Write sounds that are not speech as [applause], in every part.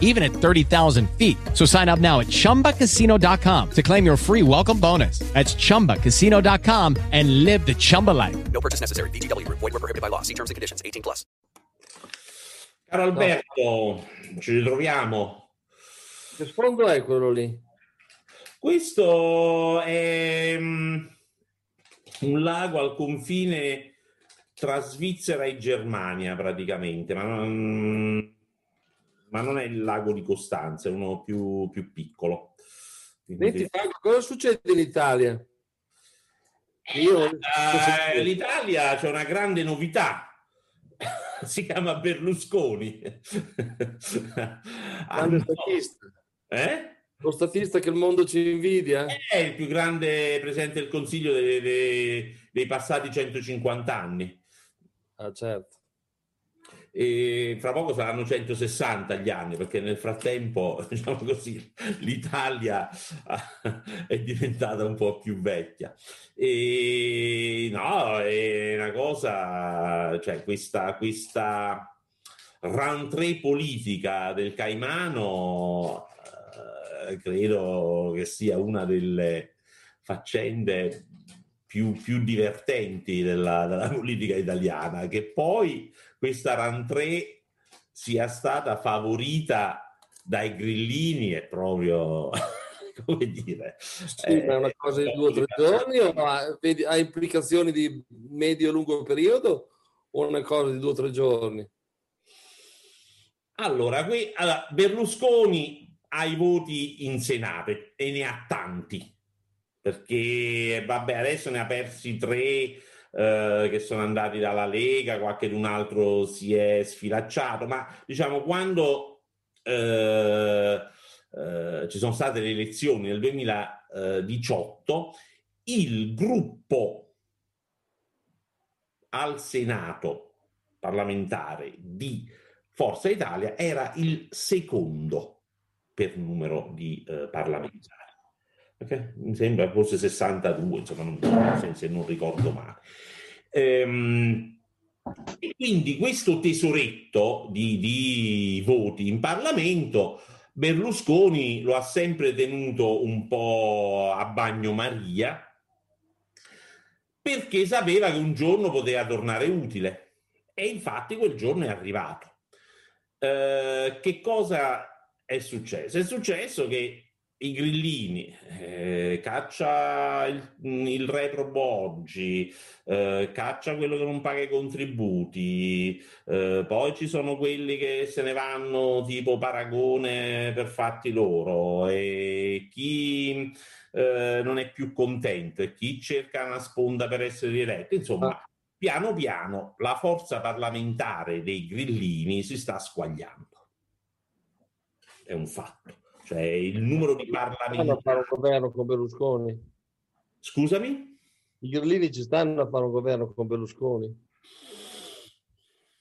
even at 30,000 feet. So sign up now at chumbacasino.com to claim your free welcome bonus. That's chumbacasino.com and live the Chumba life. No purchase necessary. VGW Group. Void were prohibited by law. See terms and conditions. 18 plus. Caro Alberto, ci ritroviamo. Che sfondo è quello lì? Questo è mm, un lago al confine tra Svizzera e Germania praticamente, ma non, ma non è il lago di Costanza, è uno più, più piccolo. Quindi- Senti, Franco, cosa succede in Italia? Io Eh, l'Italia c'è una grande novità. [laughs] Si chiama Berlusconi. [laughs] grande Hanno- statista. Eh? Lo statista che il mondo ci invidia? È il più grande presidente del Consiglio dei, dei- dei passati 150 anni. Ah, certo. E fra poco saranno 160 gli anni, perché nel frattempo, [laughs] diciamo così, l'Italia è diventata un po' più vecchia. E no, è una cosa, cioè questa, questa rentrée politica del Caimano eh, credo che sia una delle faccende più, più divertenti della, della politica italiana, che poi questa rentrée sia stata favorita dai grillini è proprio [laughs] come dire Sì, eh, ma è una cosa di due o tre giorni o ha, vedi- ha implicazioni di medio e lungo periodo o una cosa di due o tre giorni? Allora, qui, allora, Berlusconi ha i voti in Senato e ne ha tanti, perché vabbè, adesso ne ha persi tre eh, che sono andati dalla Lega, qualche un altro si è sfilacciato, ma diciamo quando eh, eh, ci sono state le elezioni nel 2018, il gruppo al Senato parlamentare di Forza Italia era il secondo per numero di eh, parlamentari. Ok? Mi sembra forse 62, insomma, non, se, se non ricordo male. Ehm, e quindi questo tesoretto di, di voti in Parlamento Berlusconi lo ha sempre tenuto un po' a bagnomaria perché sapeva che un giorno poteva tornare utile e infatti quel giorno è arrivato. Eh, che cosa è successo? È successo che i grillini, eh, caccia il, il retro Boggi, eh, caccia quello che non paga i contributi, eh, poi ci sono quelli che se ne vanno tipo paragone per fatti loro e chi eh, non è più contento e chi cerca una sponda per essere rieletto, insomma. Piano piano la forza parlamentare dei grillini si sta squagliando. È un fatto. Cioè il numero di Stanno a parlamentari. fare un governo con Berlusconi. Scusami? I grillini ci stanno a fare un governo con Berlusconi.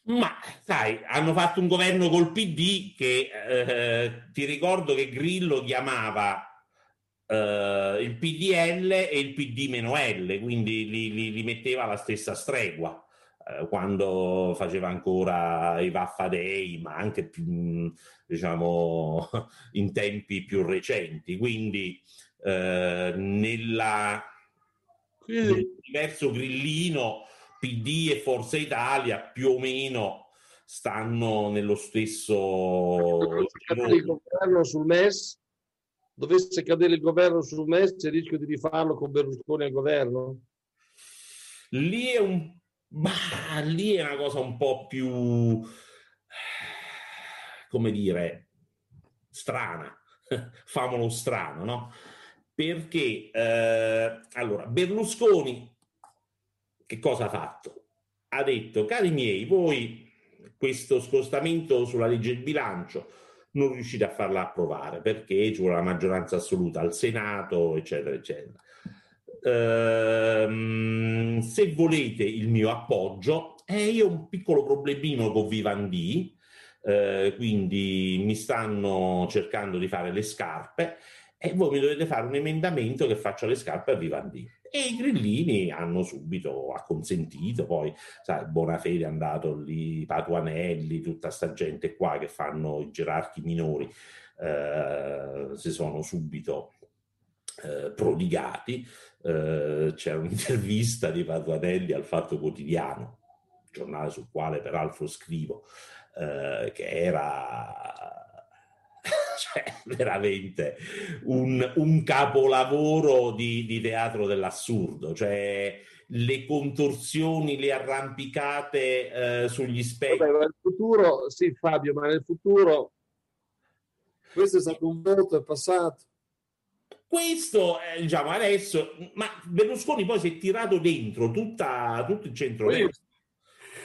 Ma sai, hanno fatto un governo col PD che eh, ti ricordo che Grillo chiamava eh, il PDL e il PD meno L, quindi li, li- li metteva alla stessa stregua eh, quando faceva ancora i Vaffa Day, ma anche più, diciamo [laughs] in tempi più recenti. Quindi eh, nella nell'universo grillino PD e Forza Italia più o meno stanno nello stesso Dovesse [laughs] cadere il governo sul MES, dovesse cadere il governo sul MES, c'è il rischio di rifarlo con Berlusconi al governo? lì è un ma lì è una cosa un po' più come dire strana. [laughs] Famolo strano no? Perché eh, allora Berlusconi che cosa ha fatto? Ha detto cari miei voi questo scostamento sulla legge di bilancio non riuscite a farla approvare perché ci vuole la maggioranza assoluta al Senato eccetera eccetera Ehm, se volete il mio appoggio, E io ho un piccolo problemino con Vivendi, eh, quindi mi stanno cercando di fare le scarpe e voi mi dovete fare un emendamento che faccia le scarpe a Vivendi. E i grillini hanno subito acconsentito, poi sai, Bonafede è andato lì, Patuanelli, tutta sta gente qua che fanno i gerarchi minori, eh, si sono subito eh, prodigati. Eh, c'era un'intervista di Patuanelli al Fatto Quotidiano, giornale sul quale peraltro scrivo, eh, che era [laughs] cioè, veramente un, un capolavoro di, di, teatro dell'assurdo, cioè le contorsioni, le arrampicate eh, sugli specchi. Vabbè, nel futuro, sì Fabio, ma nel futuro questo è stato un voto, è passato. Questo, eh, diciamo, adesso, ma Berlusconi poi si è tirato dentro tutta, tutto il centro-destra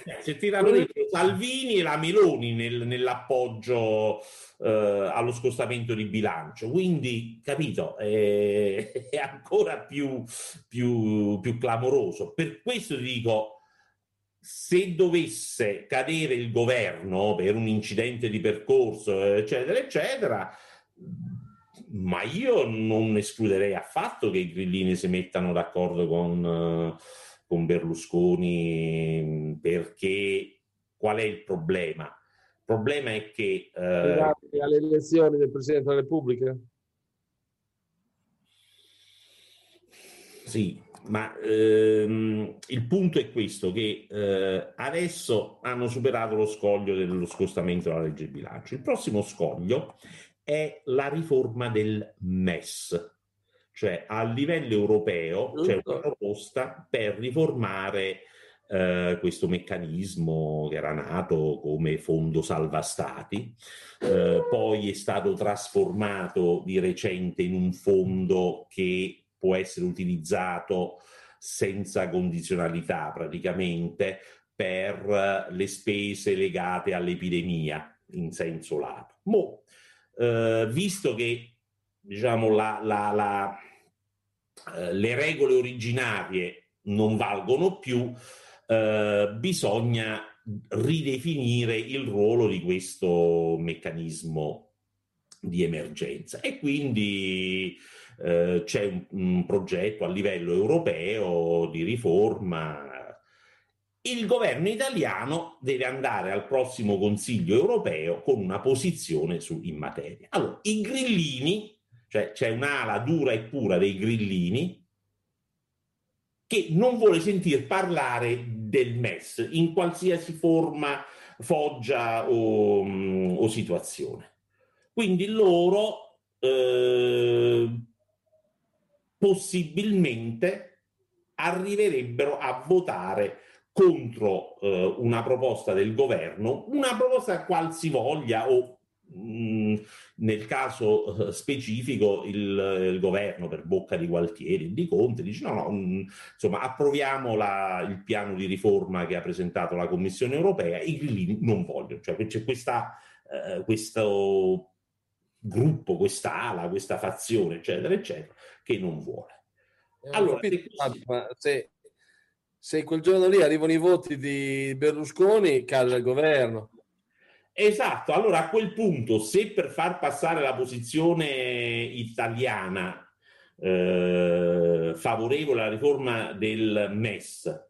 eh, si è tirato dentro Salvini e la Meloni nel, nell'appoggio eh, allo scostamento di bilancio. Quindi, capito, è, è ancora più, più, più clamoroso. Per questo ti dico, se dovesse cadere il governo per un incidente di percorso, eccetera, eccetera, ma io non escluderei affatto che i grillini si mettano d'accordo con con Berlusconi perché qual è il problema? Il problema è che... Eh, alle elezioni del Presidente della Repubblica? Sì, ma ehm, il punto è questo, che eh, adesso hanno superato lo scoglio dello scostamento della legge di bilancio. Il prossimo scoglio è la riforma del MES, cioè a livello europeo c'è una proposta per riformare eh, questo meccanismo che era nato come fondo salva stati, eh, poi è stato trasformato di recente in un fondo che può essere utilizzato senza condizionalità praticamente per le spese legate all'epidemia in senso lato. Mo, eh, visto che diciamo la, la, la eh, le regole originarie non valgono più, eh, bisogna ridefinire il ruolo di questo meccanismo di emergenza e quindi eh, c'è un, un, progetto a livello europeo di riforma. Il governo italiano deve andare al prossimo Consiglio europeo con una posizione su, in materia. Allora, i grillini cioè c'è un'ala dura e pura dei grillini che non vuole sentir parlare del MES in qualsiasi forma, foggia o, o situazione. Quindi loro eh, possibilmente arriverebbero a votare contro eh, una proposta del governo, una proposta qualsivoglia o Mm, nel caso eh, specifico il, il, governo per bocca di Gualtieri di Conte dice no, no, mm, insomma approviamo la, il piano di riforma che ha presentato la Commissione europea, i grillini non vogliono, cioè c'è questa, eh, questo gruppo, questa ala, questa fazione, eccetera, eccetera, che non vuole. Eh, allora, se, se quel giorno lì arrivano i voti di Berlusconi, cade il governo. Esatto, allora a quel punto, se per far passare la posizione italiana eh, favorevole alla riforma del MES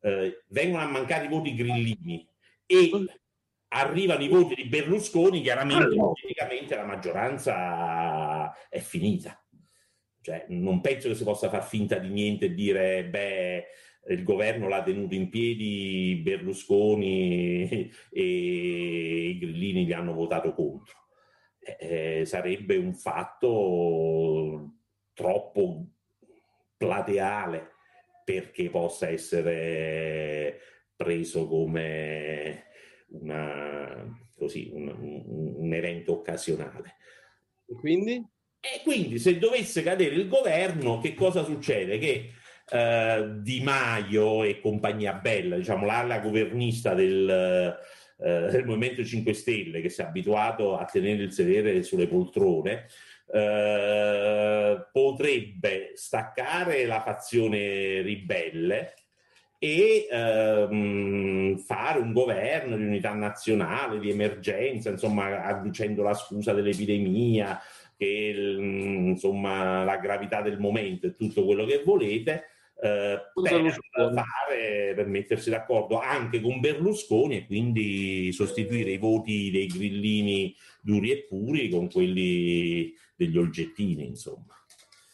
eh, vengono a mancare i voti grillini e arrivano i voti di Berlusconi, chiaramente praticamente la maggioranza è finita. Cioè, non penso che si possa far finta di niente e dire, beh, il governo l'ha tenuto in piedi Berlusconi [laughs] e i grillini gli hanno votato contro. Eh, eh, sarebbe un fatto troppo plateale perché possa essere preso come una, così, un, un, un evento occasionale. E quindi? E quindi se dovesse cadere il governo, che cosa succede? Che eh, Di Maio e compagnia bella, diciamo l'ala governista del, eh, del, Movimento 5 Stelle che si è abituato a tenere il sedere sulle poltrone, eh, potrebbe staccare la fazione ribelle e ehm, fare un governo di unità nazionale, di emergenza, insomma, adducendo la scusa dell'epidemia, che insomma la gravità del momento e tutto quello che volete. Eh, per, fare, per mettersi d'accordo anche con Berlusconi e quindi sostituire i voti dei grillini duri e puri con quelli degli oggettini, insomma.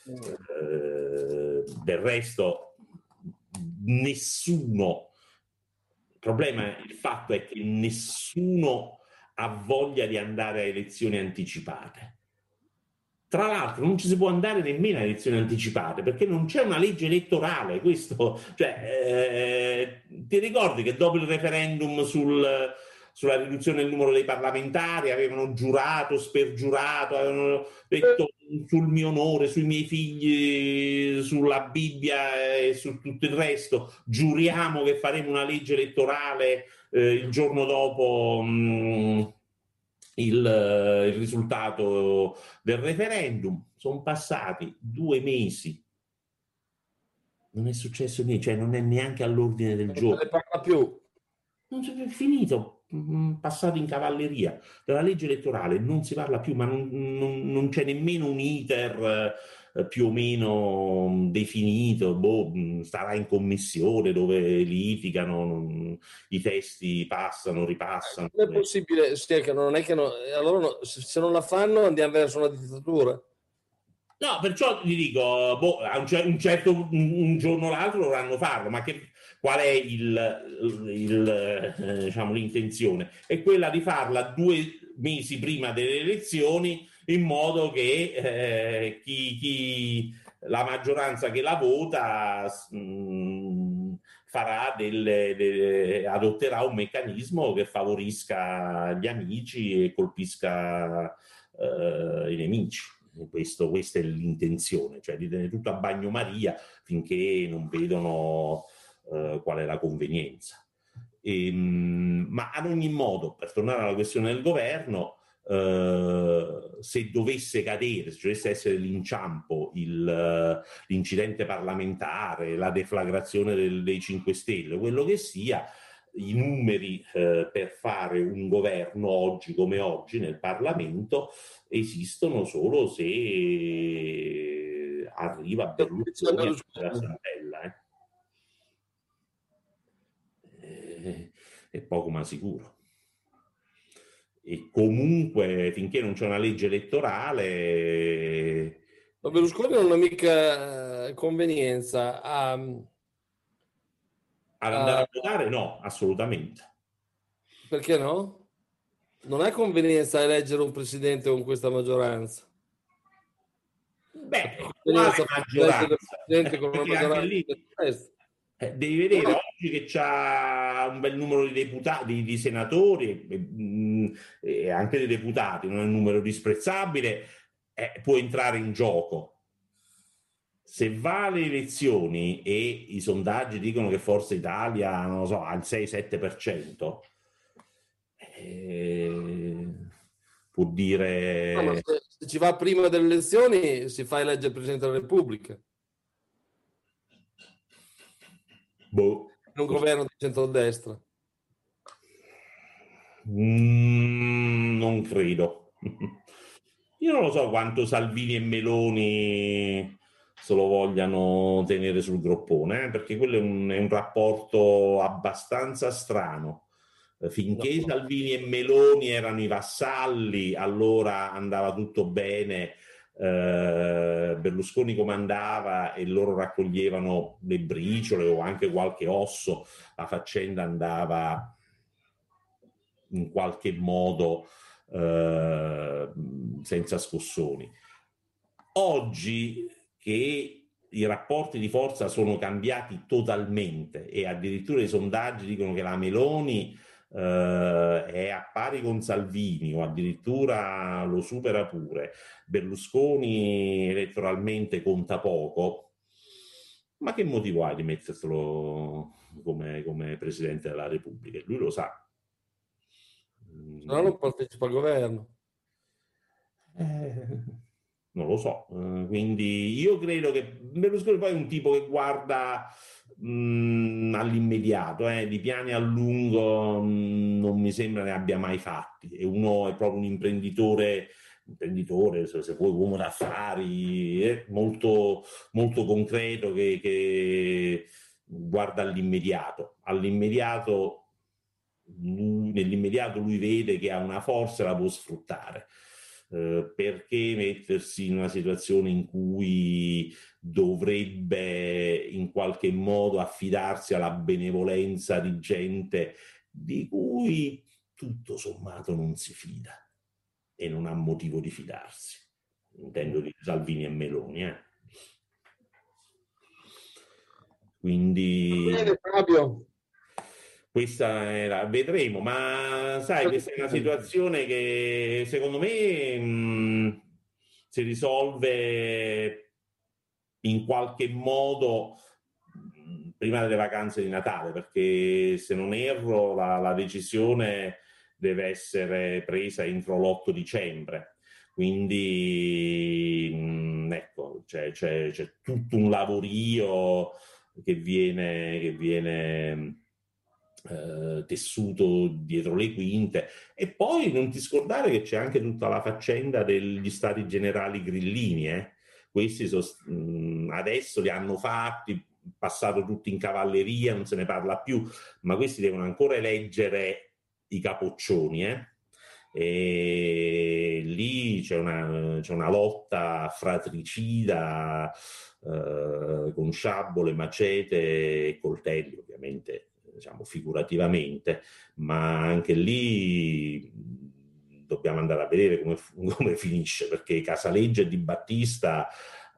Mm. Eh, del resto, nessuno, il problema, il fatto è che nessuno ha voglia di andare a elezioni anticipate. Tra l'altro non ci si può andare nemmeno a elezioni anticipate perché non c'è una legge elettorale. Questo, cioè, eh, ti ricordi che dopo il referendum sul, sulla riduzione del numero dei parlamentari avevano giurato, spergiurato, avevano detto sul mio onore, sui miei figli, sulla Bibbia e su tutto il resto, giuriamo che faremo una legge elettorale eh, il giorno dopo mh, mm, il, il risultato del referendum. Sono passati due mesi non è successo niente, cioè non è neanche all'ordine del giorno. Non ne parla più. Non è finito. Mm, passato in cavalleria. Della legge elettorale non si parla più, ma non, non, non c'è nemmeno un iter eh, più o meno mm, definito, boh, mm, starà in commissione dove litigano, i testi passano, ripassano. Non è possibile, sì, che non è che no, allora no, se non la fanno andiamo verso una dittatura. No, perciò gli dico, boh, un, certo un, un giorno o l'altro dovranno farlo, ma che Qual è il, il, eh, diciamo, l'intenzione? È quella di farla due mesi prima delle elezioni in modo che eh, chi, chi, la maggioranza che la vota mh, mm, farà delle, delle, adotterà un meccanismo che favorisca gli amici e colpisca eh, i nemici. Questo, questa è l'intenzione, cioè di tenere tutto a bagnomaria finché non vedono eh, qual è la convenienza. E, ehm, ma ad ogni modo, per tornare alla questione del governo, Uh, se dovesse cadere, se dovesse essere l'inciampo, il, uh, l'incidente parlamentare, la deflagrazione del, dei 5 Stelle, quello che sia, i numeri uh, per fare un governo oggi come oggi nel Parlamento esistono solo se arriva Berlusconi alla Santella. Eh. è poco ma sicuro. E comunque, finché non c'è una legge elettorale... Ma Berlusconi non ha mica eh, convenienza a... Ad andare a... votare? No, assolutamente. Perché no? Non ha convenienza a eleggere un presidente con questa maggioranza. Beh, maggioranza? Con una maggioranza lì, eh, devi vedere oggi che c'ha un bel numero di deputati, di, di senatori e, mm, e, anche di deputati, non è un numero disprezzabile, eh, può entrare in gioco. Se va alle elezioni e i sondaggi dicono che Forza Italia, non lo so, ha il 6-7%, eh, può dire... No, se, se ci va prima delle elezioni si fa eleggere il Presidente della Repubblica. Boh. Un governo di centrodestra? Mm, non credo. [laughs] Io non lo so quanto Salvini e Meloni se lo vogliano tenere sul groppone, eh? perché quello è un, è un, rapporto abbastanza strano. Finché no. Salvini e Meloni erano i vassalli, allora andava tutto bene eh, Berlusconi comandava e loro raccoglievano le briciole o anche qualche osso, la faccenda andava in qualche modo eh, senza scossoni. Oggi che i rapporti di forza sono cambiati totalmente e addirittura i sondaggi dicono che la Meloni eh, è a pari con Salvini o addirittura lo supera pure, Berlusconi elettoralmente conta poco, ma che motivo hai di metterselo come, come Presidente della Repubblica? Lui lo sa. No, non partecipa al governo. Eh, non lo so. Uh, quindi io credo che Berlusconi poi è un tipo che guarda mh, mm, all'immediato, eh, di piani a lungo mh, mm, non mi sembra ne abbia mai fatti. E uno è proprio un imprenditore imprenditore, se, se vuoi uomo d'affari, eh, molto, molto concreto che, che guarda all'immediato. All'immediato lui, nell'immediato lui vede che ha una forza e la può sfruttare. Eh, perché mettersi in una situazione in cui dovrebbe in qualche modo affidarsi alla benevolenza di gente di cui tutto sommato non si fida e non ha motivo di fidarsi. Intendo di Salvini e Meloni. Eh. Quindi... Bene, Fabio questa era, vedremo, ma sai, questa è una situazione che secondo me mh, si risolve in qualche modo mh, prima delle vacanze di Natale, perché se non erro la, la decisione deve essere presa entro l'8 dicembre. Quindi, mh, ecco, c'è, c'è, c'è, tutto un lavorio che viene, che viene eh, tessuto dietro le quinte e poi non ti scordare che c'è anche tutta la faccenda degli stati generali grillini eh? questi so, mh, adesso li hanno fatti passato tutti in cavalleria non se ne parla più ma questi devono ancora eleggere i capoccioni eh? e lì c'è una, c'è una lotta fratricida eh, con sciabole, macete e coltelli ovviamente diciamo figurativamente, ma anche lì dobbiamo andare a vedere come, [laughs] come finisce, perché Casaleggio e Di Battista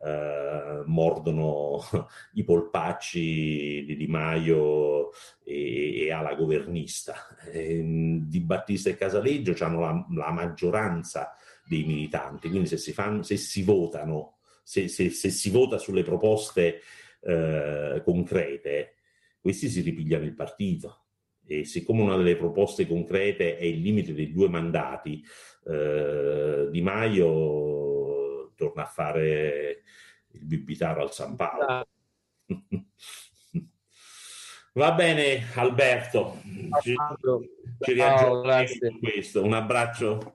eh, mordono [laughs] i polpacci di Di Maio e, e alla governista. E, di Battista e Casaleggio hanno la, la, maggioranza dei militanti, quindi se si, fanno, se si votano, se, se, se si vota sulle proposte eh, concrete, questi si ripigliano il partito. E siccome una delle proposte concrete è il limite dei due mandati, eh, Di Maio torna a fare il bibitaro al San Paolo. [laughs] Va bene, Alberto, ci, ci riaggiorniamo su questo. Un abbraccio.